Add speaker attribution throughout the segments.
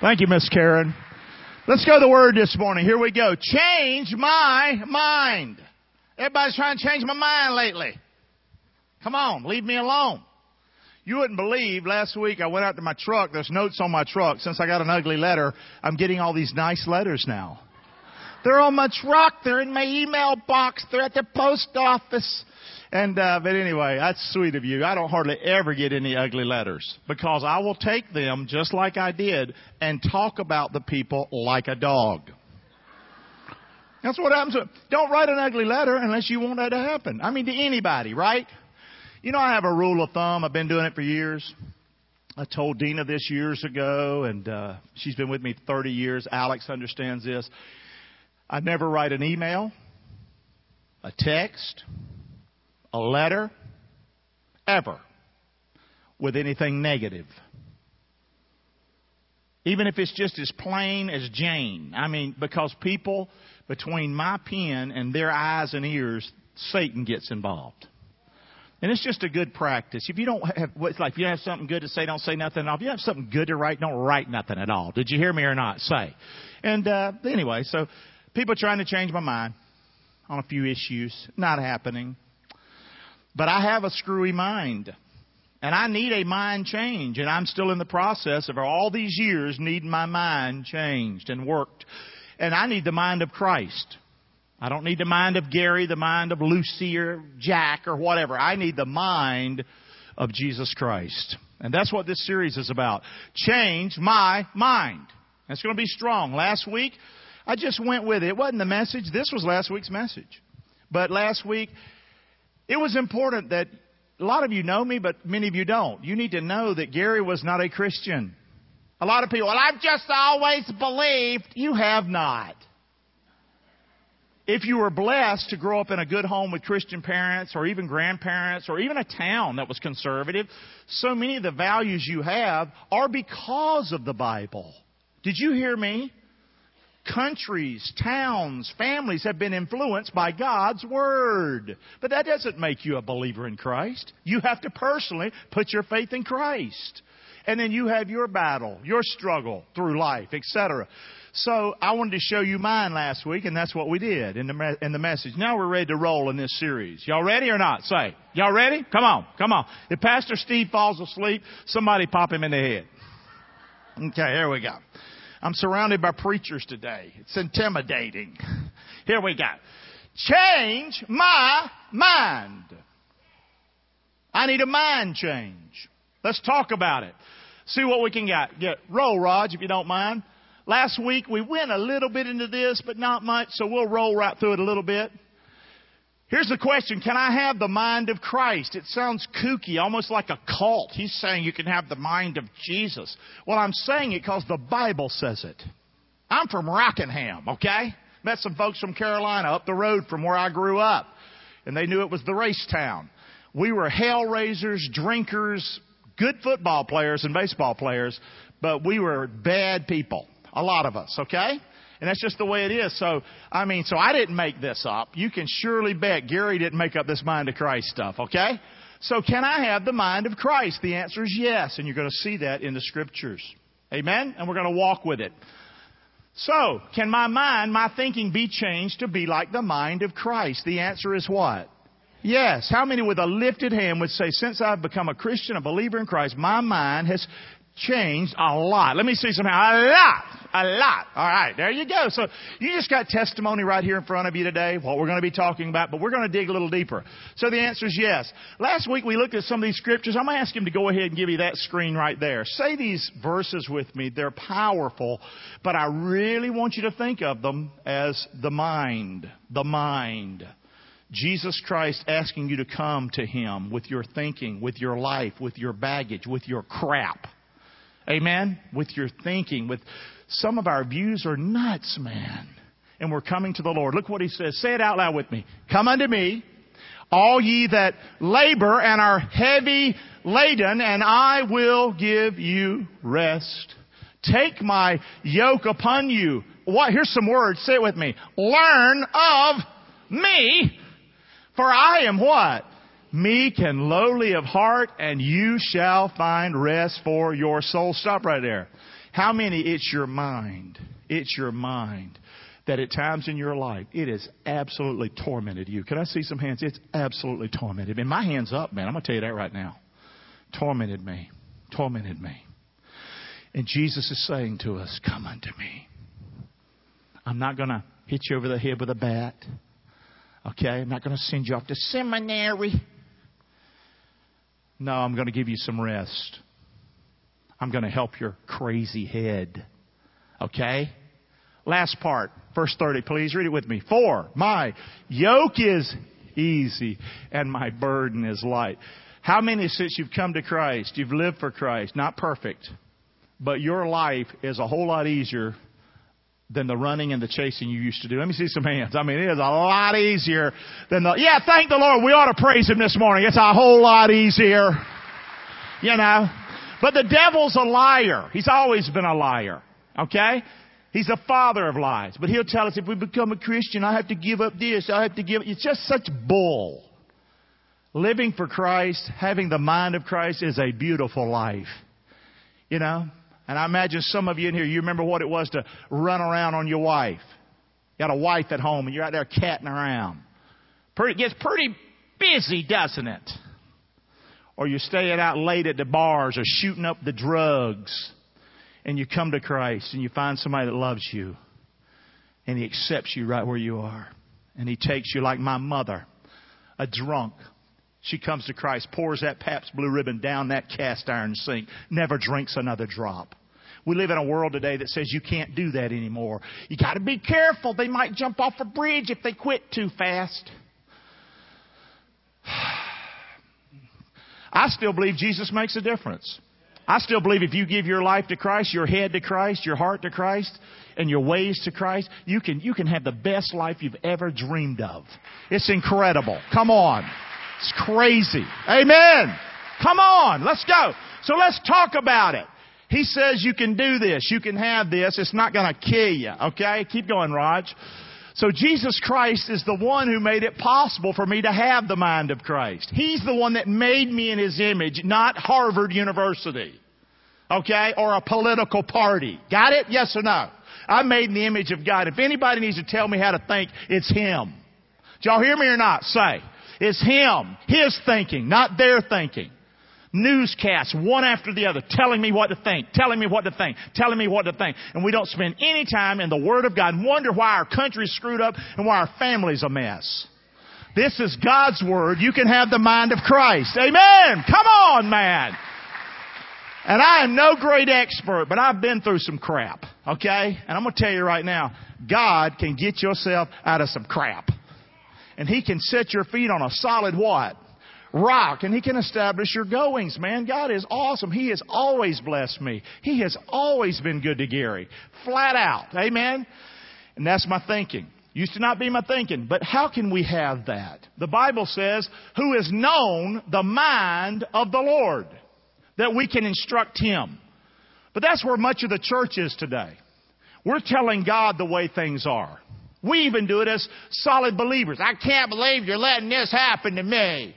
Speaker 1: Thank you, Miss Karen. Let's go to the word this morning. Here we go. Change my mind. Everybody's trying to change my mind lately. Come on, leave me alone. You wouldn't believe last week I went out to my truck. There's notes on my truck. Since I got an ugly letter, I'm getting all these nice letters now. They're on my truck. They're in my email box. They're at the post office. And uh, but anyway, that's sweet of you. I don't hardly ever get any ugly letters because I will take them just like I did and talk about the people like a dog. That's what happens. Don't write an ugly letter unless you want that to happen. I mean, to anybody, right? You know, I have a rule of thumb. I've been doing it for years. I told Dina this years ago, and uh, she's been with me 30 years. Alex understands this. I never write an email, a text, a letter, ever, with anything negative. Even if it's just as plain as Jane. I mean, because people, between my pen and their eyes and ears, Satan gets involved. And it's just a good practice. If you don't have, it's like if you have something good to say, don't say nothing at all. If you have something good to write, don't write nothing at all. Did you hear me or not? Say. And uh, anyway, so people trying to change my mind on a few issues, not happening. But I have a screwy mind. And I need a mind change. And I'm still in the process of all these years needing my mind changed and worked. And I need the mind of Christ. I don't need the mind of Gary, the mind of Lucy or Jack or whatever. I need the mind of Jesus Christ. And that's what this series is about. Change my mind. It's going to be strong. Last week, I just went with it. It wasn't the message. This was last week's message. But last week, it was important that a lot of you know me, but many of you don't. You need to know that Gary was not a Christian. A lot of people, well, I've just always believed. You have not. If you were blessed to grow up in a good home with Christian parents or even grandparents or even a town that was conservative, so many of the values you have are because of the Bible. Did you hear me? Countries, towns, families have been influenced by God's Word. But that doesn't make you a believer in Christ. You have to personally put your faith in Christ. And then you have your battle, your struggle through life, etc. So I wanted to show you mine last week, and that's what we did in the, in the message. Now we're ready to roll in this series. Y'all ready or not? Say. Y'all ready? Come on, come on. If Pastor Steve falls asleep, somebody pop him in the head. Okay, here we go. I'm surrounded by preachers today. It's intimidating. Here we go. Change my mind. I need a mind change. Let's talk about it. See what we can get. Get roll, Raj, if you don't mind. Last week we went a little bit into this, but not much, so we'll roll right through it a little bit. Here's the question. Can I have the mind of Christ? It sounds kooky, almost like a cult. He's saying you can have the mind of Jesus. Well, I'm saying it because the Bible says it. I'm from Rockingham, okay? Met some folks from Carolina up the road from where I grew up. And they knew it was the race town. We were hell raisers, drinkers, good football players and baseball players, but we were bad people. A lot of us, okay? And that's just the way it is. So, I mean, so I didn't make this up. You can surely bet Gary didn't make up this mind of Christ stuff, okay? So can I have the mind of Christ? The answer is yes. And you're going to see that in the scriptures. Amen? And we're going to walk with it. So, can my mind, my thinking be changed to be like the mind of Christ? The answer is what? Yes. How many with a lifted hand would say, since I've become a Christian, a believer in Christ, my mind has changed a lot. Let me see somehow. A lot. A lot. All right. There you go. So you just got testimony right here in front of you today, what we're going to be talking about, but we're going to dig a little deeper. So the answer is yes. Last week we looked at some of these scriptures. I'm going to ask him to go ahead and give you that screen right there. Say these verses with me. They're powerful, but I really want you to think of them as the mind. The mind. Jesus Christ asking you to come to Him with your thinking, with your life, with your baggage, with your crap. Amen? With your thinking, with some of our views are nuts, man. And we're coming to the Lord. Look what he says. Say it out loud with me. Come unto me, all ye that labor and are heavy laden, and I will give you rest. Take my yoke upon you. What? Here's some words. Say it with me. Learn of me, for I am what? Meek and lowly of heart, and you shall find rest for your soul. Stop right there. How many it's your mind? It's your mind that at times in your life it has absolutely tormented you. Can I see some hands? It's absolutely tormented me. My hand's up, man. I'm going to tell you that right now. Tormented me. Tormented me. And Jesus is saying to us, Come unto me. I'm not going to hit you over the head with a bat. Okay? I'm not going to send you off to seminary. No, I'm going to give you some rest. I'm going to help your crazy head. Okay? Last part, verse 30, please read it with me. For my yoke is easy and my burden is light. How many since you've come to Christ, you've lived for Christ, not perfect, but your life is a whole lot easier than the running and the chasing you used to do. Let me see some hands. I mean, it is a lot easier than the, yeah, thank the Lord. We ought to praise Him this morning. It's a whole lot easier. You know? But the devil's a liar. He's always been a liar. Okay? He's the father of lies. But he'll tell us if we become a Christian, I have to give up this, I have to give, it's just such bull. Living for Christ, having the mind of Christ is a beautiful life. You know? And I imagine some of you in here, you remember what it was to run around on your wife. You got a wife at home and you're out there catting around. Pretty, gets pretty busy, doesn't it? Or you're staying out late at the bars or shooting up the drugs. And you come to Christ and you find somebody that loves you. And He accepts you right where you are. And He takes you like my mother, a drunk, she comes to Christ, pours that Pabst Blue Ribbon down that cast iron sink, never drinks another drop. We live in a world today that says you can't do that anymore. You got to be careful. They might jump off a bridge if they quit too fast. I still believe Jesus makes a difference. I still believe if you give your life to Christ, your head to Christ, your heart to Christ, and your ways to Christ, you can, you can have the best life you've ever dreamed of. It's incredible. Come on. It's crazy. Amen. Come on. Let's go. So let's talk about it. He says you can do this. You can have this. It's not going to kill you. Okay? Keep going, Raj. So Jesus Christ is the one who made it possible for me to have the mind of Christ. He's the one that made me in His image, not Harvard University. Okay? Or a political party. Got it? Yes or no? I'm made in the image of God. If anybody needs to tell me how to think, it's Him. Y'all hear me or not? Say. It's Him. His thinking, not their thinking. Newscasts, one after the other, telling me what to think, telling me what to think, telling me what to think. And we don't spend any time in the Word of God and wonder why our country's screwed up and why our family's a mess. This is God's Word. You can have the mind of Christ. Amen. Come on, man. And I am no great expert, but I've been through some crap. Okay? And I'm going to tell you right now, God can get yourself out of some crap and He can set your feet on a solid what? Rock. And He can establish your goings, man. God is awesome. He has always blessed me. He has always been good to Gary. Flat out. Amen? And that's my thinking. Used to not be my thinking, but how can we have that? The Bible says, who has known the mind of the Lord? That we can instruct Him. But that's where much of the church is today. We're telling God the way things are. We even do it as solid believers. I can't believe you're letting this happen to me.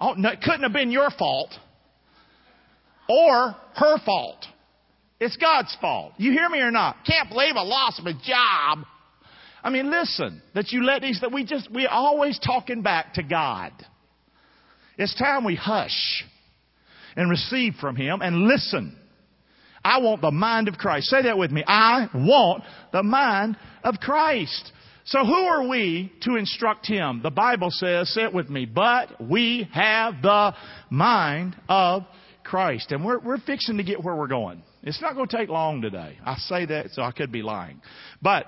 Speaker 1: Oh, no, it couldn't have been your fault or her fault. It's God's fault. You hear me or not? Can't believe I lost my job. I mean, listen, that you let these, that we just, we're always talking back to God. It's time we hush and receive from Him and listen. I want the mind of Christ. Say that with me. I want the mind of Christ. So who are we to instruct him? The Bible says, say it with me, but we have the mind of Christ. And we're, we're fixing to get where we're going. It's not going to take long today. I say that so I could be lying. But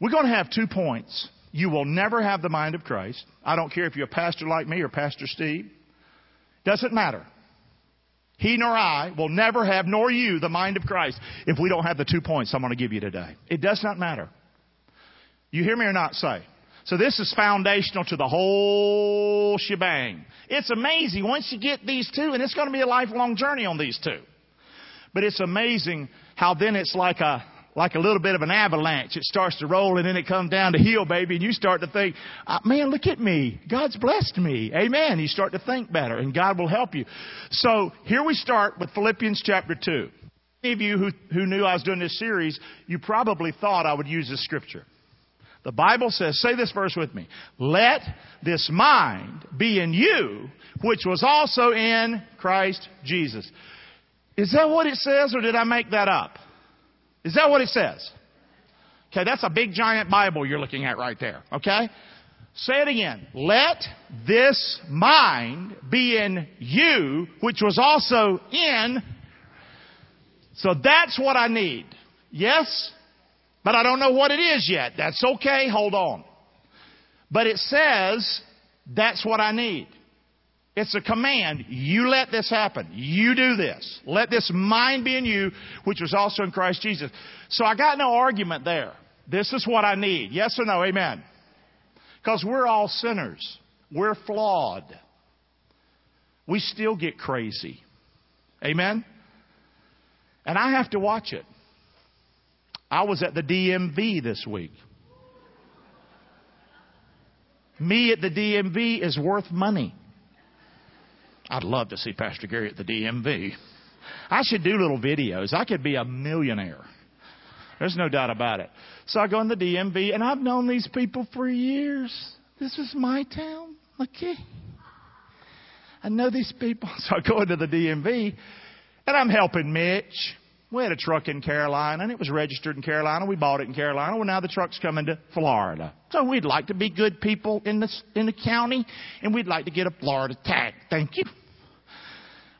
Speaker 1: we're going to have two points. You will never have the mind of Christ. I don't care if you're a pastor like me or Pastor Steve. Doesn't matter. He nor I will never have, nor you, the mind of Christ if we don't have the two points I'm going to give you today. It does not matter. You hear me or not say? So this is foundational to the whole shebang. It's amazing once you get these two, and it's going to be a lifelong journey on these two. But it's amazing how then it's like a, like a little bit of an avalanche. It starts to roll and then it comes down to hill, baby, and you start to think, uh, man, look at me. God's blessed me. Amen. You start to think better and God will help you. So here we start with Philippians chapter 2. Any of you who, who knew I was doing this series, you probably thought I would use this scripture. The Bible says, say this verse with me. Let this mind be in you, which was also in Christ Jesus. Is that what it says or did I make that up? Is that what it says? Okay, that's a big giant Bible you're looking at right there. Okay? Say it again. Let this mind be in you, which was also in. So that's what I need. Yes? But I don't know what it is yet. That's okay. Hold on. But it says that's what I need. It's a command. You let this happen. You do this. Let this mind be in you, which was also in Christ Jesus. So I got no argument there. This is what I need. Yes or no? Amen. Because we're all sinners. We're flawed. We still get crazy. Amen? And I have to watch it. I was at the DMV this week. Me at the DMV is worth money. I'd love to see Pastor Gary at the DMV. I should do little videos. I could be a millionaire. There's no doubt about it. So I go in the DMV, and I've known these people for years. This is my town. Okay. I know these people. So I go into the DMV, and I'm helping Mitch. We had a truck in Carolina and it was registered in Carolina. We bought it in Carolina. Well, now the truck's coming to Florida. So we'd like to be good people in the, in the county and we'd like to get a Florida tag. Thank you.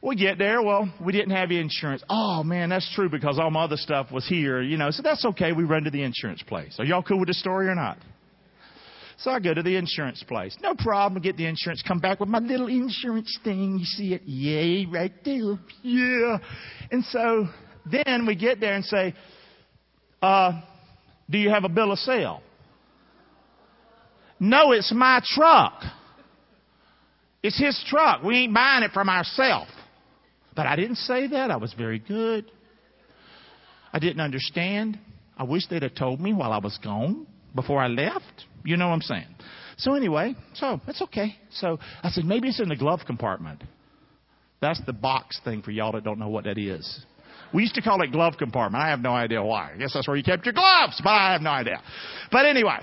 Speaker 1: We get there. Well, we didn't have insurance. Oh man, that's true because all my other stuff was here, you know, so that's okay. We run to the insurance place. Are y'all cool with the story or not? So I go to the insurance place. No problem. Get the insurance. Come back with my little insurance thing. You see it? Yay, right there. Yeah. And so then we get there and say, uh, do you have a bill of sale? No, it's my truck. It's his truck. We ain't buying it from ourselves. But I didn't say that. I was very good. I didn't understand. I wish they'd have told me while I was gone before I left. You know what I'm saying? So anyway, so that's okay. So I said, maybe it's in the glove compartment. That's the box thing for y'all that don't know what that is. We used to call it glove compartment. I have no idea why. I guess that's where you kept your gloves, but I have no idea. But anyway,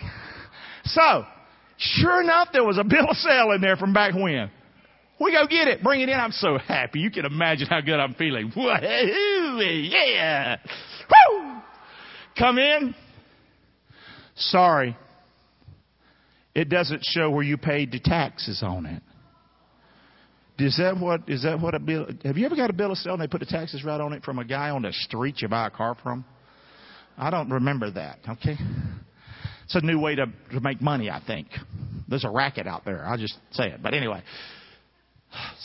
Speaker 1: so sure enough, there was a bill of sale in there from back when. We go get it, bring it in. I'm so happy. You can imagine how good I'm feeling. Woo-hoo, Yeah. Woo! Come in. Sorry. It doesn't show where you paid the taxes on it. Is that what is that what a bill? Have you ever got a bill of sale and they put the taxes right on it from a guy on the street you buy a car from? I don't remember that. Okay, it's a new way to to make money. I think there's a racket out there. I'll just say it. But anyway,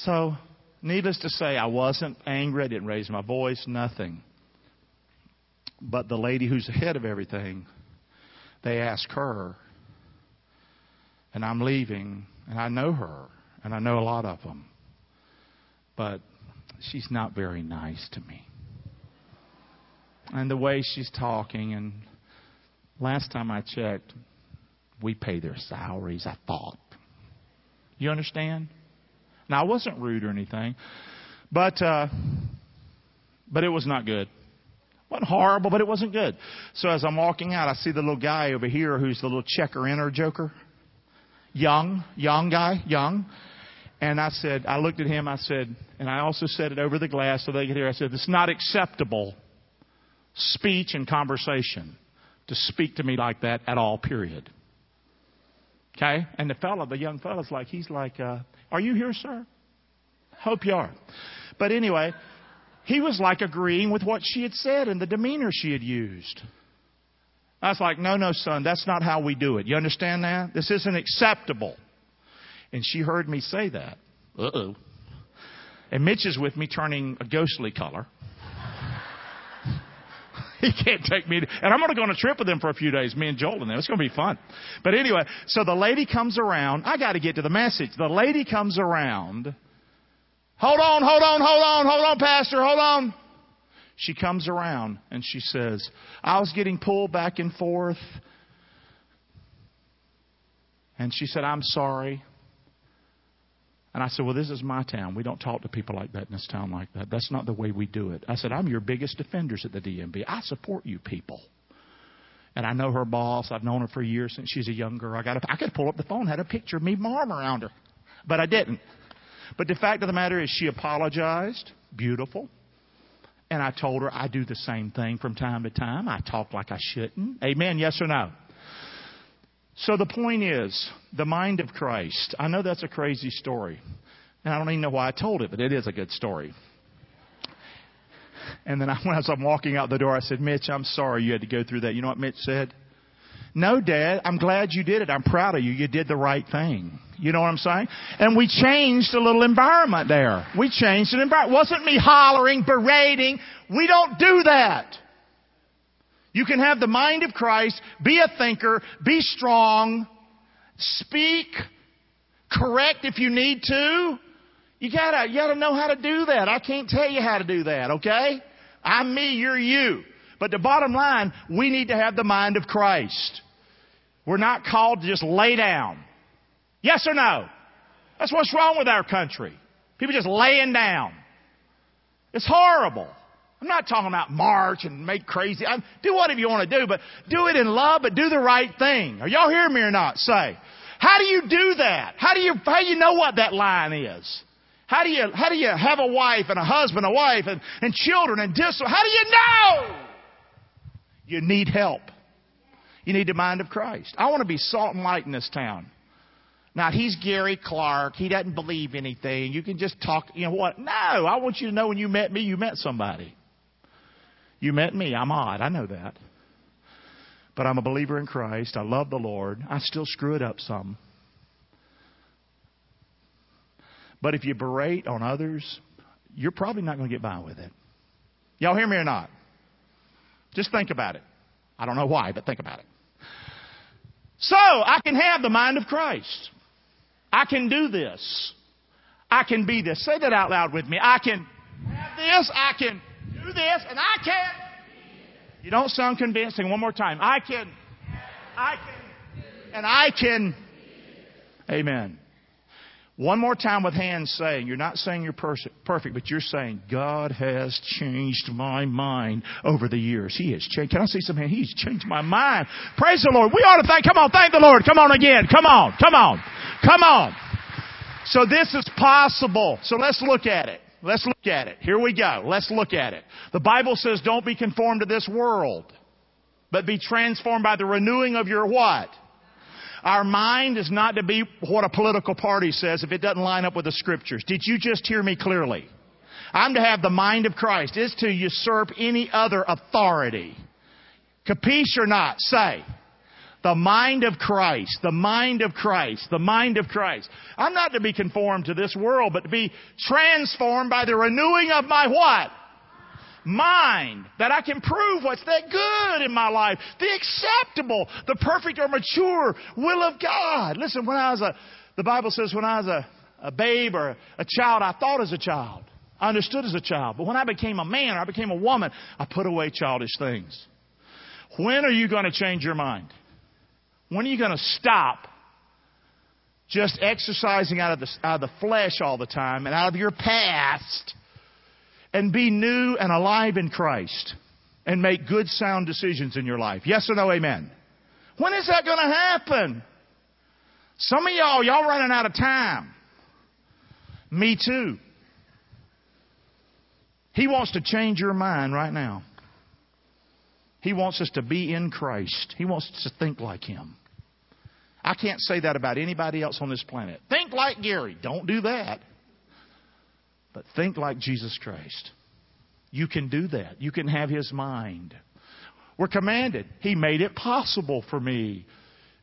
Speaker 1: so needless to say, I wasn't angry. I didn't raise my voice. Nothing. But the lady who's the head of everything, they ask her, and I'm leaving, and I know her, and I know a lot of them but she's not very nice to me. And the way she's talking, and last time I checked, we pay their salaries, I thought. You understand? Now, I wasn't rude or anything, but, uh, but it was not good. Wasn't horrible, but it wasn't good. So as I'm walking out, I see the little guy over here who's the little checker inner joker. Young, young guy, young. And I said, I looked at him, I said, and I also said it over the glass so they could hear. I said, it's not acceptable speech and conversation to speak to me like that at all, period. Okay? And the fellow, the young fellow's like, he's like, uh, are you here, sir? Hope you are. But anyway, he was like agreeing with what she had said and the demeanor she had used. I was like, no, no, son, that's not how we do it. You understand that? This isn't acceptable. And she heard me say that. Uh oh. And Mitch is with me turning a ghostly color. he can't take me. To, and I'm going to go on a trip with him for a few days, me and Joel and them. It's going to be fun. But anyway, so the lady comes around. I got to get to the message. The lady comes around. Hold on, hold on, hold on, hold on, Pastor, hold on. she comes around and she says, I was getting pulled back and forth. And she said, I'm sorry. And I said, Well, this is my town. We don't talk to people like that in this town like that. That's not the way we do it. I said, I'm your biggest defenders at the DMV. I support you people. And I know her boss. I've known her for years since she's a young girl. I got a, I could pull up the phone, had a picture of me mom around her. But I didn't. But the fact of the matter is she apologized. Beautiful. And I told her I do the same thing from time to time. I talk like I shouldn't. Amen. Yes or no? So the point is, the mind of Christ. I know that's a crazy story. And I don't even know why I told it, but it is a good story. And then I, when I was walking out the door, I said, Mitch, I'm sorry you had to go through that. You know what Mitch said? No, Dad, I'm glad you did it. I'm proud of you. You did the right thing. You know what I'm saying? And we changed a little environment there. We changed an environment. It wasn't me hollering, berating. We don't do that. You can have the mind of Christ, be a thinker, be strong, speak, correct if you need to. You gotta, you gotta know how to do that. I can't tell you how to do that, okay? I'm me, you're you. But the bottom line, we need to have the mind of Christ. We're not called to just lay down. Yes or no? That's what's wrong with our country. People just laying down. It's horrible. I'm not talking about march and make crazy. I, do whatever you want to do, but do it in love, but do the right thing. Are y'all hearing me or not? Say. How do you do that? How do you, how do you know what that line is? How do you, how do you have a wife and a husband, a wife and, and children and discipline? How do you know? You need help. You need the mind of Christ. I want to be salt and light in this town. Now, he's Gary Clark. He doesn't believe anything. You can just talk, you know what? No, I want you to know when you met me, you met somebody. You met me. I'm odd. I know that. But I'm a believer in Christ. I love the Lord. I still screw it up some. But if you berate on others, you're probably not going to get by with it. Y'all hear me or not? Just think about it. I don't know why, but think about it. So, I can have the mind of Christ. I can do this. I can be this. Say that out loud with me. I can have this. I can do this, and I can. You don't sound convincing. One more time. I can. I can. And I can. Amen. One more time with hands saying, you're not saying you're perfect, but you're saying, God has changed my mind over the years. He has changed. Can I see some hands? He's changed my mind. Praise the Lord. We ought to thank, come on, thank the Lord. Come on again. Come on, come on, come on. So this is possible. So let's look at it. Let's look at it. Here we go. Let's look at it. The Bible says don't be conformed to this world, but be transformed by the renewing of your what? Our mind is not to be what a political party says if it doesn't line up with the scriptures. Did you just hear me clearly? I'm to have the mind of Christ. Is to usurp any other authority. Capiche or not? Say. The mind of Christ, the mind of Christ, the mind of Christ. I'm not to be conformed to this world, but to be transformed by the renewing of my what? Mind. That I can prove what's that good in my life. The acceptable, the perfect or mature will of God. Listen, when I was a, the Bible says when I was a, a babe or a child, I thought as a child. I understood as a child. But when I became a man or I became a woman, I put away childish things. When are you going to change your mind? When are you going to stop just exercising out of, the, out of the flesh all the time and out of your past and be new and alive in Christ and make good sound decisions in your life? Yes or no, amen? When is that going to happen? Some of y'all, y'all running out of time. Me too. He wants to change your mind right now. He wants us to be in Christ. He wants us to think like Him. I can't say that about anybody else on this planet. Think like Gary. Don't do that. But think like Jesus Christ. You can do that. You can have His mind. We're commanded. He made it possible for me.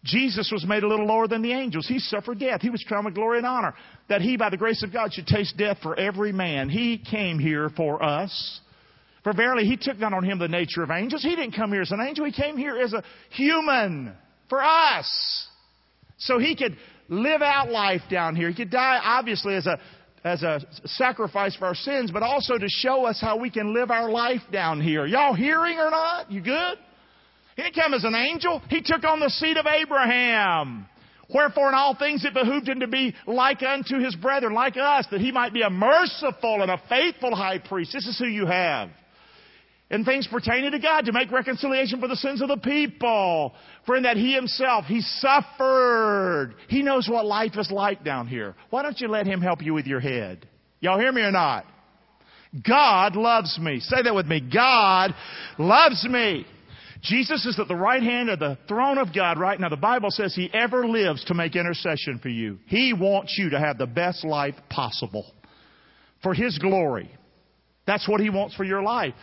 Speaker 1: Jesus was made a little lower than the angels. He suffered death. He was crowned with glory and honor. That He, by the grace of God, should taste death for every man. He came here for us. For verily, He took not on Him the nature of angels. He didn't come here as an angel. He came here as a human for us. So he could live out life down here. He could die, obviously, as a as a sacrifice for our sins, but also to show us how we can live our life down here. Y'all hearing or not? You good? He didn't come as an angel. He took on the seed of Abraham. Wherefore in all things it behooved him to be like unto his brethren, like us, that he might be a merciful and a faithful high priest. This is who you have. In things pertaining to God, to make reconciliation for the sins of the people. For in that he himself, he suffered. He knows what life is like down here. Why don't you let him help you with your head? Y'all hear me or not? God loves me. Say that with me. God loves me. Jesus is at the right hand of the throne of God right now. The Bible says He ever lives to make intercession for you. He wants you to have the best life possible for His glory. That's what He wants for your life.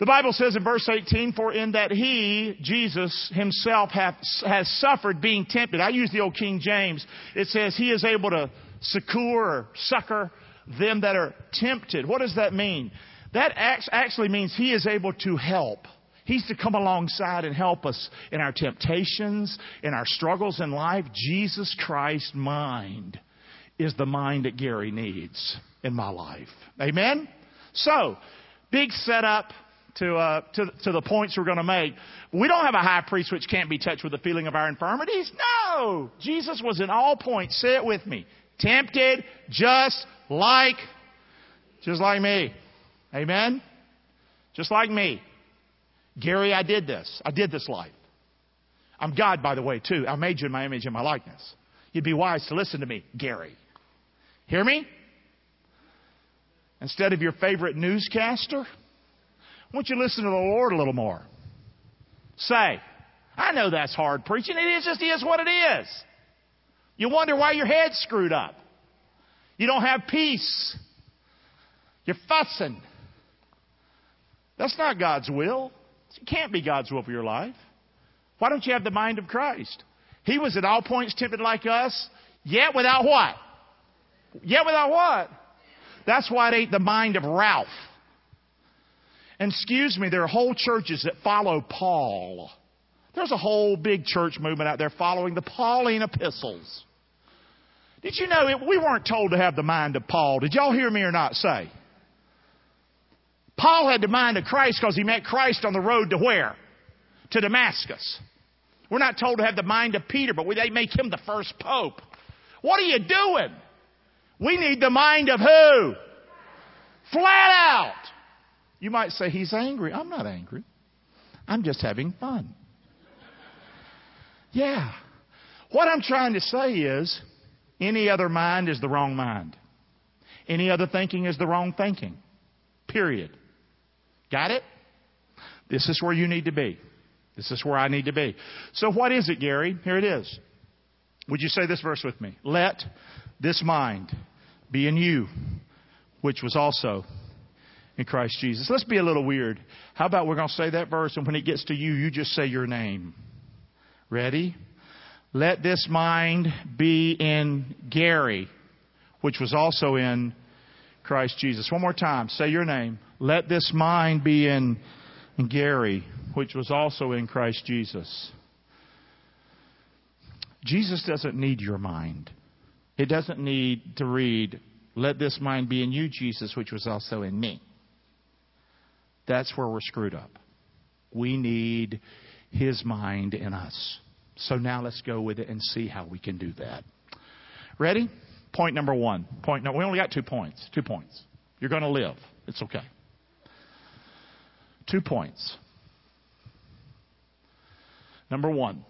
Speaker 1: The Bible says in verse 18, for in that He, Jesus Himself, hath, has suffered being tempted. I use the old King James. It says He is able to succor or succor them that are tempted. What does that mean? That actually means He is able to help. He's to come alongside and help us in our temptations, in our struggles in life. Jesus Christ's mind is the mind that Gary needs in my life. Amen? So, big setup to, uh, to, to the points we're going to make. We don't have a high priest which can't be touched with the feeling of our infirmities. No! Jesus was in all points, say it with me, tempted just like, just like me. Amen? Just like me. Gary, I did this. I did this life. I'm God, by the way, too. I made you in my image and my likeness. You'd be wise to listen to me, Gary. Hear me? Instead of your favorite newscaster, why don't you listen to the Lord a little more? Say, I know that's hard preaching. It is just is what it is. You wonder why your head's screwed up. You don't have peace. You're fussing. That's not God's will. It can't be God's will for your life. Why don't you have the mind of Christ? He was at all points tempted like us, yet without what? Yet without what? That's why it ain't the mind of Ralph. And excuse me, there are whole churches that follow Paul. There's a whole big church movement out there following the Pauline epistles. Did you know it, we weren't told to have the mind of Paul? Did y'all hear me or not say? Paul had the mind of Christ because he met Christ on the road to where? To Damascus. We're not told to have the mind of Peter, but they make him the first pope. What are you doing? We need the mind of who? Flat out. You might say he's angry. I'm not angry. I'm just having fun. Yeah. What I'm trying to say is any other mind is the wrong mind. Any other thinking is the wrong thinking. Period. Got it? This is where you need to be. This is where I need to be. So what is it, Gary? Here it is. Would you say this verse with me? Let this mind be in you, which was also in Christ Jesus. Let's be a little weird. How about we're going to say that verse and when it gets to you, you just say your name. Ready? Let this mind be in Gary, which was also in Christ Jesus. One more time. Say your name. Let this mind be in, Gary, which was also in Christ Jesus. Jesus doesn't need your mind. It doesn't need to read, Let this mind be in you, Jesus, which was also in me. That's where we're screwed up. We need His mind in us. So now let's go with it and see how we can do that. Ready? Point number one. Point number, we only got two points. Two points. You're going to live. It's okay. Two points. Number one,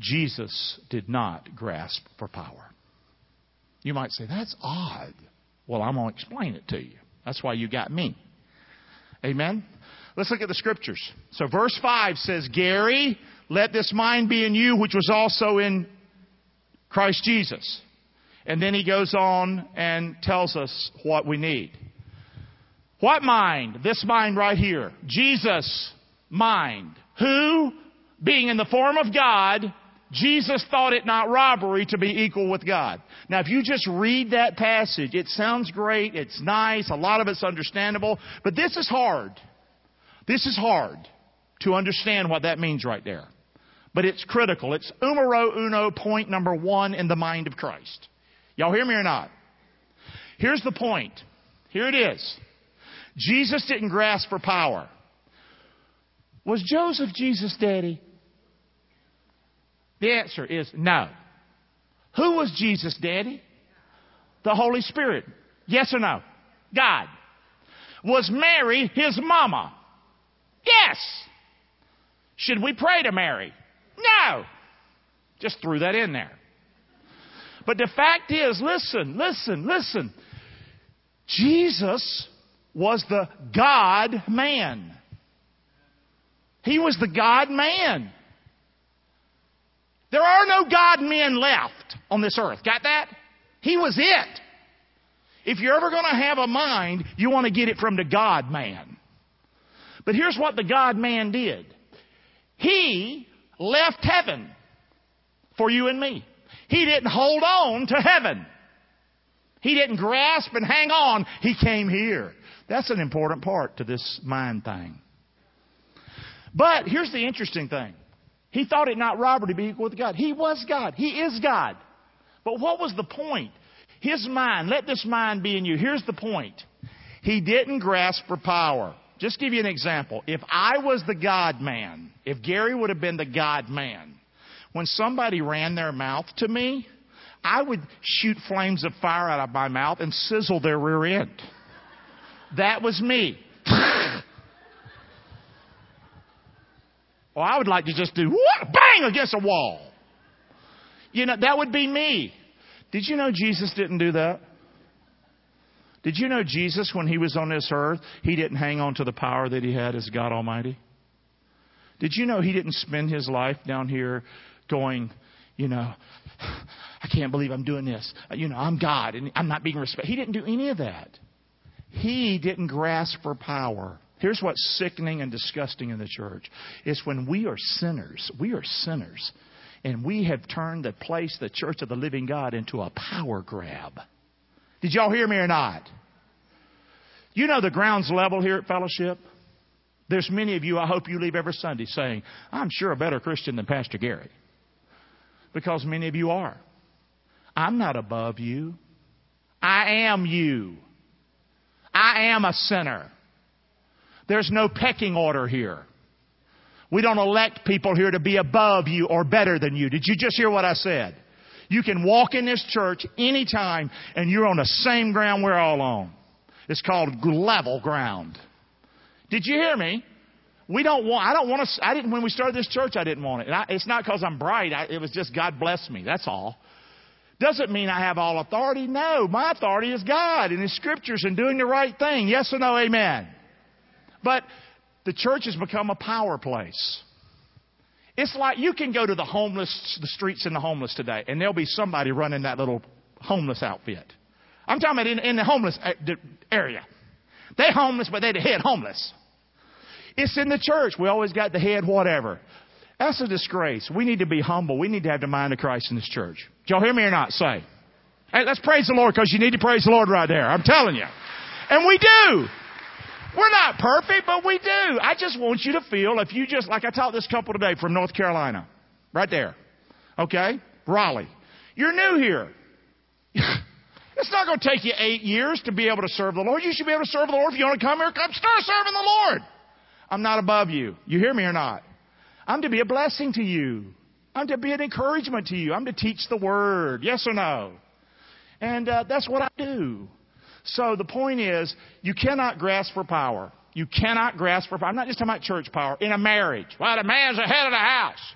Speaker 1: Jesus did not grasp for power. You might say, that's odd. Well, I'm going to explain it to you. That's why you got me. Amen? Let's look at the scriptures. So, verse 5 says, Gary, let this mind be in you, which was also in Christ Jesus. And then he goes on and tells us what we need. What mind? This mind right here. Jesus' mind. Who, being in the form of God, Jesus thought it not robbery to be equal with God. Now, if you just read that passage, it sounds great, it's nice, a lot of it's understandable, but this is hard. This is hard to understand what that means right there. But it's critical. It's numero uno, point number one in the mind of Christ. Y'all hear me or not? Here's the point. Here it is. Jesus didn't grasp for power. Was Joseph Jesus' daddy? The answer is no. Who was Jesus' daddy? The Holy Spirit. Yes or no? God. Was Mary his mama? Yes. Should we pray to Mary? No. Just threw that in there. But the fact is, listen, listen, listen. Jesus was the God man. He was the God man. There are no God men left on this earth. Got that? He was it. If you're ever going to have a mind, you want to get it from the God man. But here's what the God man did. He left heaven for you and me. He didn't hold on to heaven. He didn't grasp and hang on. He came here. That's an important part to this mind thing. But here's the interesting thing. He thought it not robbery to be equal with God. He was God. He is God. But what was the point? His mind, let this mind be in you. Here's the point. He didn't grasp for power. Just give you an example. If I was the God man, if Gary would have been the God man, when somebody ran their mouth to me, I would shoot flames of fire out of my mouth and sizzle their rear end. That was me. Or I would like to just do what bang against a wall. You know, that would be me. Did you know Jesus didn't do that? Did you know Jesus, when he was on this earth, he didn't hang on to the power that he had as God Almighty? Did you know he didn't spend his life down here going, you know, I can't believe I'm doing this. Uh, you know, I'm God and I'm not being respected. He didn't do any of that. He didn't grasp for power. Here's what's sickening and disgusting in the church. It's when we are sinners. We are sinners. And we have turned the place, the church of the living God, into a power grab. Did y'all hear me or not? You know the grounds level here at Fellowship? There's many of you, I hope you leave every Sunday saying, I'm sure a better Christian than Pastor Gary. Because many of you are. I'm not above you. I am you. I am a sinner. There's no pecking order here. We don't elect people here to be above you or better than you. Did you just hear what I said? You can walk in this church anytime and you're on the same ground we're all on. It's called level ground. Did you hear me? We don't want, I don't want to, I didn't, when we started this church, I didn't want it. I, it's not because I'm bright. I, it was just God bless me. That's all. Doesn't mean I have all authority. No, my authority is God and His scriptures and doing the right thing. Yes or no, amen. But the church has become a power place. It's like you can go to the homeless, the streets and the homeless today, and there'll be somebody running that little homeless outfit. I'm talking about in, in the homeless uh, area. They homeless, but they the head homeless. It's in the church. We always got the head whatever. That's a disgrace. We need to be humble. We need to have the mind of Christ in this church. Y'all hear me or not? Say. Hey, let's praise the Lord because you need to praise the Lord right there. I'm telling you. And we do. We're not perfect, but we do. I just want you to feel if you just, like I taught this couple today from North Carolina, right there. Okay? Raleigh. You're new here. it's not going to take you eight years to be able to serve the Lord. You should be able to serve the Lord. If you want to come here, come start serving the Lord. I'm not above you. You hear me or not? I'm to be a blessing to you. I'm to be an encouragement to you. I'm to teach the Word. Yes or no? And uh, that's what I do. So the point is, you cannot grasp for power. You cannot grasp for power. I'm not just talking about church power. In a marriage, well, the man's the head of the house.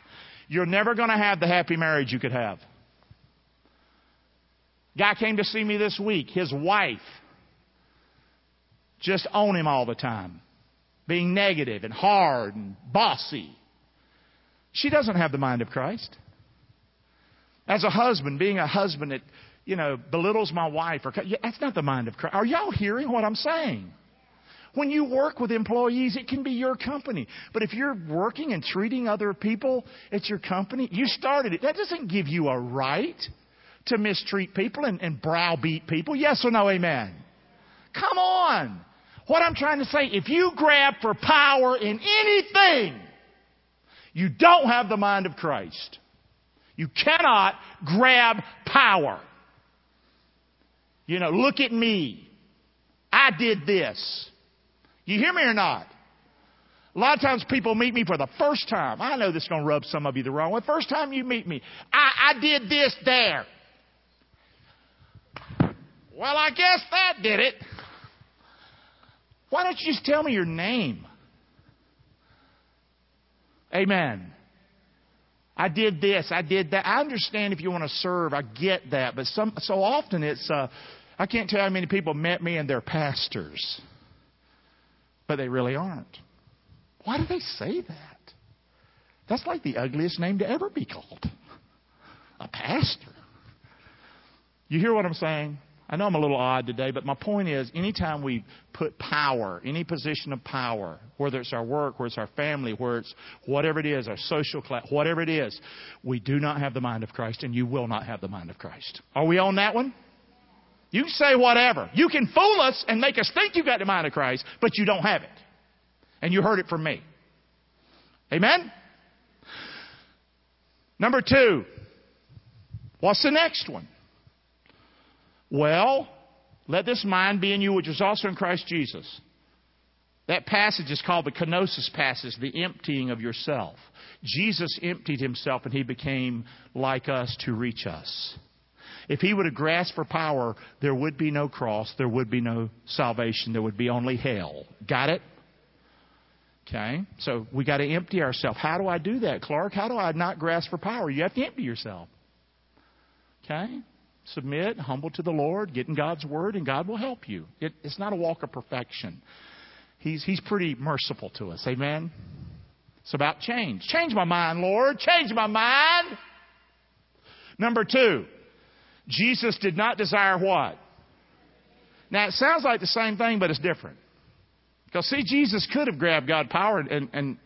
Speaker 1: You're never going to have the happy marriage you could have. Guy came to see me this week. His wife just own him all the time, being negative and hard and bossy. She doesn't have the mind of Christ. As a husband, being a husband that you know, belittles my wife. Or, that's not the mind of Christ. Are y'all hearing what I'm saying? When you work with employees, it can be your company. But if you're working and treating other people at your company, you started it. That doesn't give you a right to mistreat people and, and browbeat people. Yes or no, amen? Come on. What I'm trying to say, if you grab for power in anything, you don't have the mind of Christ. You cannot grab power. You know, look at me. I did this. You hear me or not? A lot of times people meet me for the first time. I know this is going to rub some of you the wrong way. First time you meet me, I, I did this there. Well, I guess that did it. Why don't you just tell me your name? Amen. I did this, I did that. I understand if you want to serve, I get that, but some so often it's uh, I can't tell how many people met me and they're pastors, but they really aren't. Why do they say that? That's like the ugliest name to ever be called. A pastor. You hear what I'm saying? I know I'm a little odd today, but my point is anytime we put power, any position of power, whether it's our work, whether it's our family, whether it's whatever it is, our social class, whatever it is, we do not have the mind of Christ and you will not have the mind of Christ. Are we on that one? You can say whatever. You can fool us and make us think you've got the mind of Christ, but you don't have it. And you heard it from me. Amen? Number two. What's the next one? Well, let this mind be in you, which is also in Christ Jesus. That passage is called the kenosis passage, the emptying of yourself. Jesus emptied himself and he became like us to reach us. If he would have grasped for power, there would be no cross, there would be no salvation, there would be only hell. Got it? Okay? So we got to empty ourselves. How do I do that, Clark? How do I not grasp for power? You have to empty yourself. Okay? Submit, humble to the Lord, get in God's Word, and God will help you. It, it's not a walk of perfection. He's, he's pretty merciful to us. Amen? It's about change. Change my mind, Lord. Change my mind. Number two, Jesus did not desire what? Now, it sounds like the same thing, but it's different. Because, see, Jesus could have grabbed God power and, and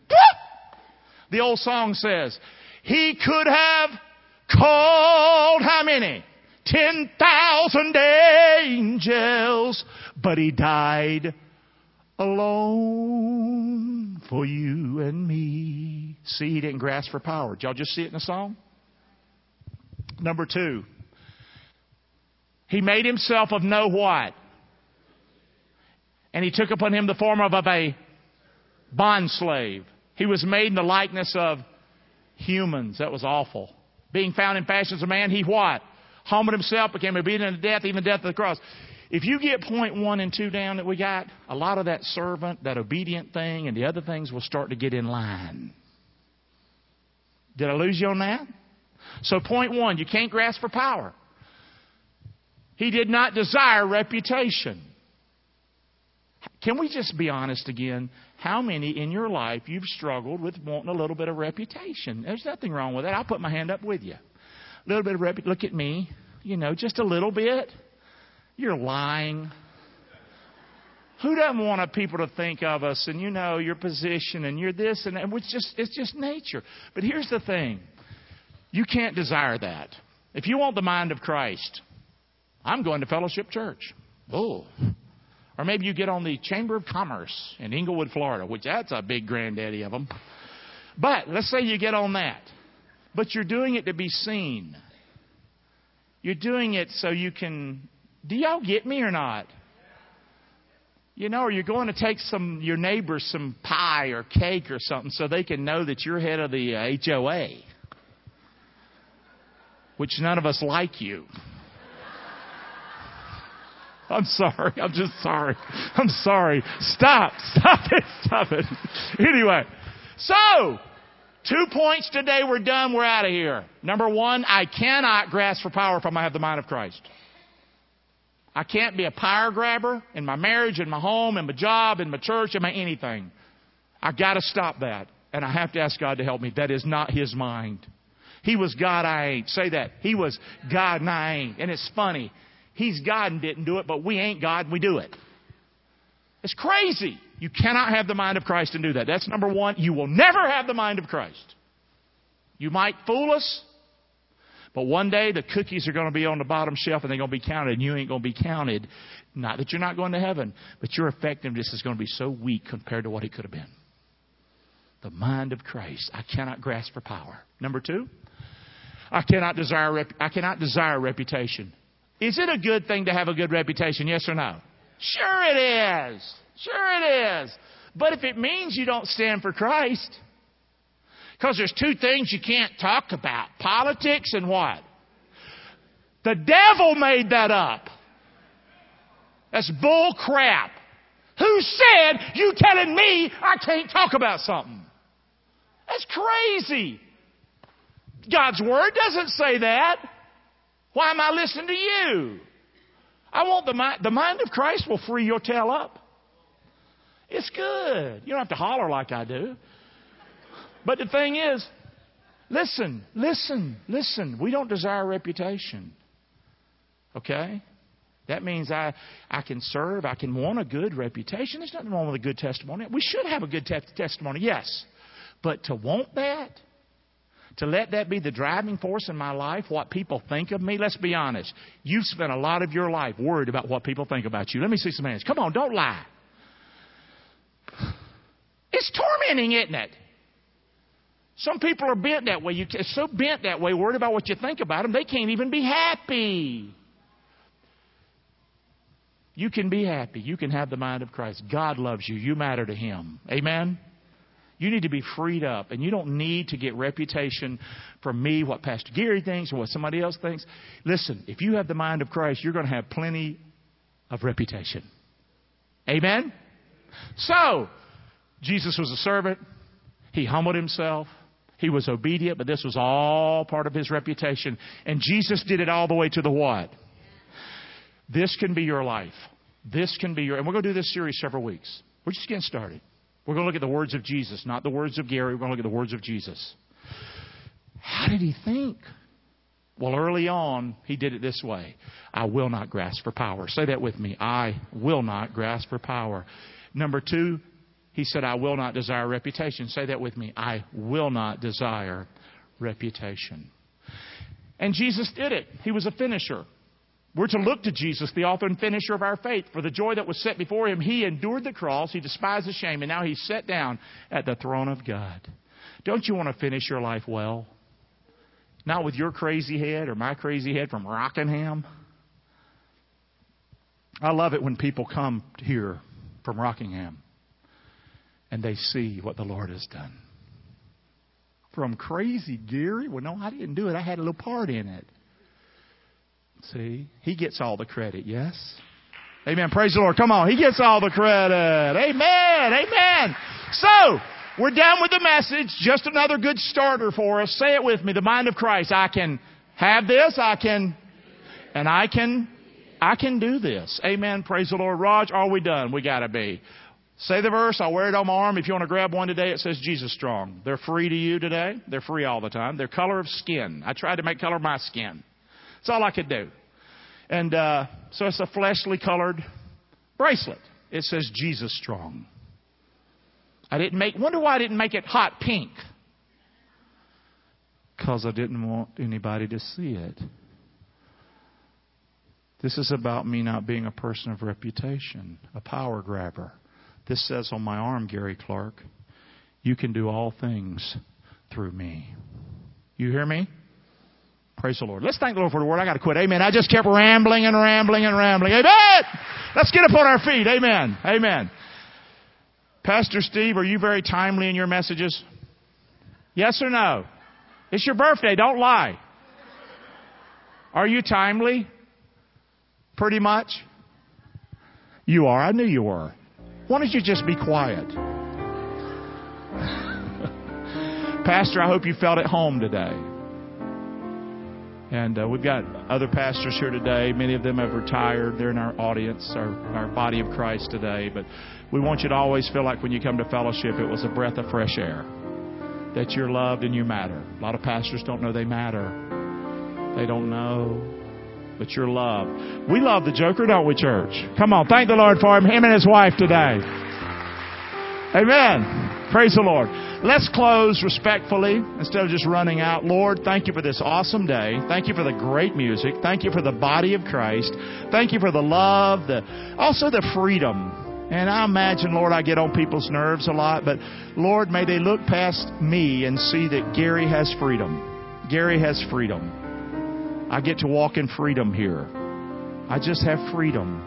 Speaker 1: the old song says, He could have called how many? 10,000 angels, but he died alone for you and me. See, he didn't grasp for power. Did y'all just see it in the song? Number two, he made himself of no what? And he took upon him the form of, of a bond slave. He was made in the likeness of humans. That was awful. Being found in fashion as a man, he what? Humbled himself, became obedient unto death, even death of the cross. If you get point one and two down that we got, a lot of that servant, that obedient thing, and the other things will start to get in line. Did I lose you on that? So, point one, you can't grasp for power. He did not desire reputation. Can we just be honest again? How many in your life you've struggled with wanting a little bit of reputation? There's nothing wrong with that. I'll put my hand up with you. A little bit of reputation. Look at me. You know, just a little bit. You're lying. Who doesn't want people to think of us and you know your position and you're this and that? It's just, it's just nature. But here's the thing you can't desire that. If you want the mind of Christ, I'm going to Fellowship Church. Oh. Or maybe you get on the Chamber of Commerce in Englewood, Florida, which that's a big granddaddy of them. But let's say you get on that. But you're doing it to be seen. You're doing it so you can. Do y'all get me or not? You know, or you're going to take some your neighbors some pie or cake or something so they can know that you're head of the uh, HOA, which none of us like you. I'm sorry. I'm just sorry. I'm sorry. Stop. Stop it. Stop it. Anyway, so Two points today, we're done, we're out of here. Number one, I cannot grasp for power if I have the mind of Christ. I can't be a power grabber in my marriage, in my home, in my job, in my church, in my anything. I've got to stop that. And I have to ask God to help me. That is not His mind. He was God, I ain't. Say that. He was God and I ain't. And it's funny. He's God and didn't do it, but we ain't God and we do it. It's crazy. You cannot have the mind of Christ and do that. That's number one. You will never have the mind of Christ. You might fool us, but one day the cookies are going to be on the bottom shelf and they're going to be counted, and you ain't going to be counted. Not that you're not going to heaven, but your effectiveness is going to be so weak compared to what it could have been. The mind of Christ. I cannot grasp for power. Number two, I cannot desire, rep- I cannot desire reputation. Is it a good thing to have a good reputation? Yes or no? Sure it is. Sure it is. But if it means you don't stand for Christ, because there's two things you can't talk about politics and what? The devil made that up. That's bull crap. Who said you telling me I can't talk about something? That's crazy. God's Word doesn't say that. Why am I listening to you? I want the mind, the mind of Christ will free your tail up. It's good. You don't have to holler like I do. But the thing is, listen, listen, listen. We don't desire reputation. Okay? That means I, I can serve. I can want a good reputation. There's nothing wrong with a good testimony. We should have a good te- testimony, yes. But to want that, to let that be the driving force in my life, what people think of me, let's be honest. You've spent a lot of your life worried about what people think about you. Let me see some hands. Come on, don't lie. It's tormenting, isn't it? Some people are bent that way. You're so bent that way, worried about what you think about them, they can't even be happy. You can be happy. You can have the mind of Christ. God loves you. You matter to Him. Amen? You need to be freed up, and you don't need to get reputation from me, what Pastor Gary thinks, or what somebody else thinks. Listen, if you have the mind of Christ, you're going to have plenty of reputation. Amen? So, Jesus was a servant. He humbled himself. He was obedient, but this was all part of his reputation. And Jesus did it all the way to the what? This can be your life. This can be your, and we're going to do this series several weeks. We're just getting started. We're going to look at the words of Jesus, not the words of Gary. We're going to look at the words of Jesus. How did he think? Well, early on, he did it this way I will not grasp for power. Say that with me. I will not grasp for power. Number two, he said, I will not desire reputation. Say that with me. I will not desire reputation. And Jesus did it. He was a finisher. We're to look to Jesus, the author and finisher of our faith. For the joy that was set before him, he endured the cross, he despised the shame, and now he's set down at the throne of God. Don't you want to finish your life well? Not with your crazy head or my crazy head from Rockingham. I love it when people come here from Rockingham and they see what the Lord has done. From crazy Gary? Well, no, I didn't do it. I had a little part in it. See, he gets all the credit, yes? Amen. Praise the Lord. Come on. He gets all the credit. Amen. Amen. So, we're done with the message. Just another good starter for us. Say it with me. The mind of Christ. I can have this. I can, and I can, I can do this. Amen. Praise the Lord. Raj, are we done? We gotta be. Say the verse. I'll wear it on my arm. If you want to grab one today, it says Jesus Strong. They're free to you today. They're free all the time. They're color of skin. I tried to make color my skin. That's all I could do. And uh, so it's a fleshly colored bracelet. It says Jesus strong. I didn't make. Wonder why I didn't make it hot pink. Because I didn't want anybody to see it. This is about me not being a person of reputation, a power grabber. This says on my arm, Gary Clark, you can do all things through me. You hear me? Praise the Lord. Let's thank the Lord for the word. I got to quit. Amen. I just kept rambling and rambling and rambling. Amen. Let's get up on our feet. Amen. Amen. Pastor Steve, are you very timely in your messages? Yes or no? It's your birthday. Don't lie. Are you timely? Pretty much. You are. I knew you were. Why don't you just be quiet? Pastor, I hope you felt at home today. And uh, we've got other pastors here today. Many of them have retired. They're in our audience, our, our body of Christ today. But we want you to always feel like when you come to fellowship, it was a breath of fresh air. That you're loved and you matter. A lot of pastors don't know they matter. They don't know. But your love. We love the Joker, don't we, church? Come on, thank the Lord for him, him and his wife today. Amen. Praise the Lord. Let's close respectfully instead of just running out. Lord, thank you for this awesome day. Thank you for the great music. Thank you for the body of Christ. Thank you for the love, the also the freedom. And I imagine, Lord, I get on people's nerves a lot, but Lord, may they look past me and see that Gary has freedom. Gary has freedom. I get to walk in freedom here. I just have freedom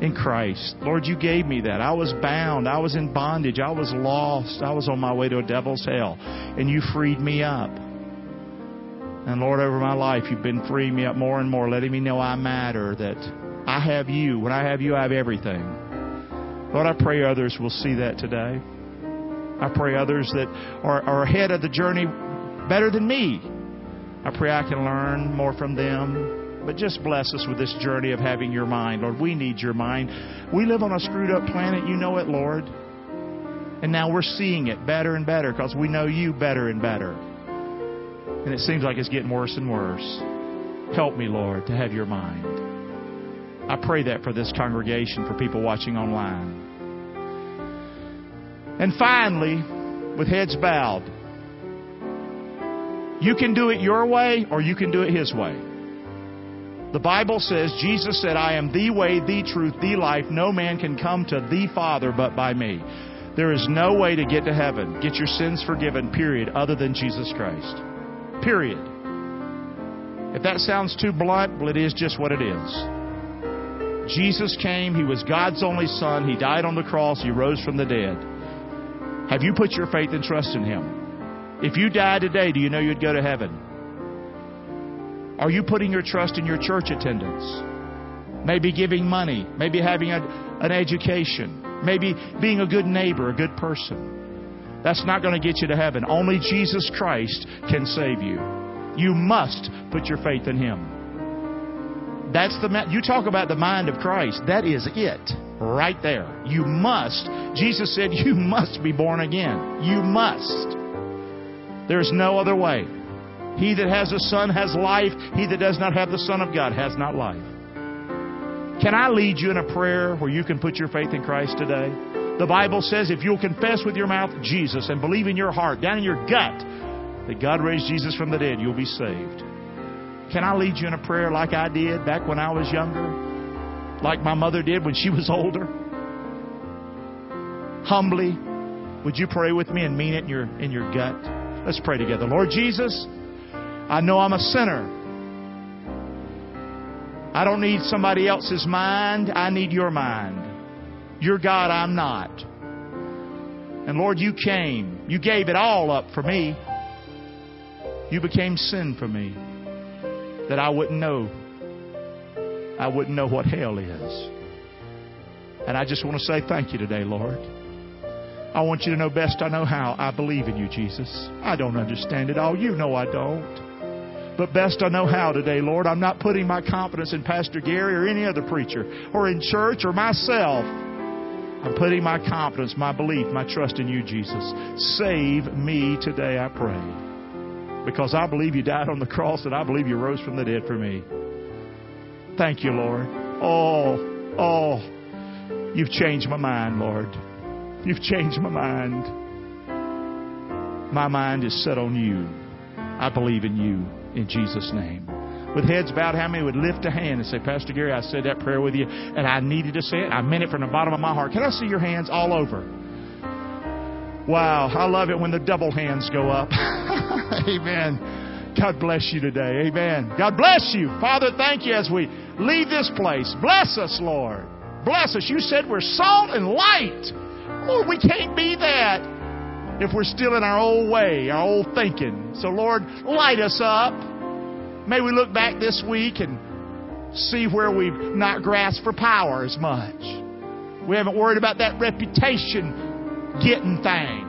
Speaker 1: in Christ. Lord, you gave me that. I was bound. I was in bondage. I was lost. I was on my way to a devil's hell. And you freed me up. And Lord, over my life, you've been freeing me up more and more, letting me know I matter, that I have you. When I have you, I have everything. Lord, I pray others will see that today. I pray others that are, are ahead of the journey better than me. I pray I can learn more from them. But just bless us with this journey of having your mind. Lord, we need your mind. We live on a screwed up planet. You know it, Lord. And now we're seeing it better and better because we know you better and better. And it seems like it's getting worse and worse. Help me, Lord, to have your mind. I pray that for this congregation, for people watching online. And finally, with heads bowed, you can do it your way or you can do it His way. The Bible says, Jesus said, I am the way, the truth, the life. No man can come to the Father but by me. There is no way to get to heaven, get your sins forgiven, period, other than Jesus Christ. Period. If that sounds too blunt, well, it is just what it is. Jesus came, He was God's only Son, He died on the cross, He rose from the dead. Have you put your faith and trust in Him? If you died today, do you know you'd go to heaven? Are you putting your trust in your church attendance? Maybe giving money, maybe having a, an education, maybe being a good neighbor, a good person. That's not going to get you to heaven. Only Jesus Christ can save you. You must put your faith in Him. That's the you talk about the mind of Christ. That is it right there. You must. Jesus said you must be born again. You must. There's no other way. He that has a son has life. He that does not have the Son of God has not life. Can I lead you in a prayer where you can put your faith in Christ today? The Bible says if you'll confess with your mouth Jesus and believe in your heart, down in your gut, that God raised Jesus from the dead, you'll be saved. Can I lead you in a prayer like I did back when I was younger? Like my mother did when she was older? Humbly, would you pray with me and mean it in your, in your gut? Let's pray together. Lord Jesus, I know I'm a sinner. I don't need somebody else's mind. I need your mind. You're God, I'm not. And Lord, you came. You gave it all up for me. You became sin for me that I wouldn't know. I wouldn't know what hell is. And I just want to say thank you today, Lord. I want you to know best I know how. I believe in you, Jesus. I don't understand it all. You know I don't. But best I know how today, Lord. I'm not putting my confidence in Pastor Gary or any other preacher or in church or myself. I'm putting my confidence, my belief, my trust in you, Jesus. Save me today, I pray. Because I believe you died on the cross and I believe you rose from the dead for me. Thank you, Lord. Oh, oh, you've changed my mind, Lord. You've changed my mind. My mind is set on you. I believe in you in Jesus' name. With heads bowed, how many would lift a hand and say, Pastor Gary, I said that prayer with you, and I needed to say it. I meant it from the bottom of my heart. Can I see your hands all over? Wow, I love it when the double hands go up. Amen. God bless you today. Amen. God bless you. Father, thank you as we leave this place. Bless us, Lord. Bless us. You said we're salt and light. Lord, we can't be that if we're still in our old way, our old thinking. So, Lord, light us up. May we look back this week and see where we've not grasped for power as much. We haven't worried about that reputation getting thing.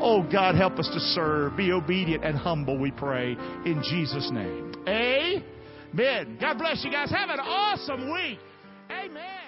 Speaker 1: Oh, God, help us to serve, be obedient and humble, we pray, in Jesus' name. Amen. God bless you guys. Have an awesome week. Amen.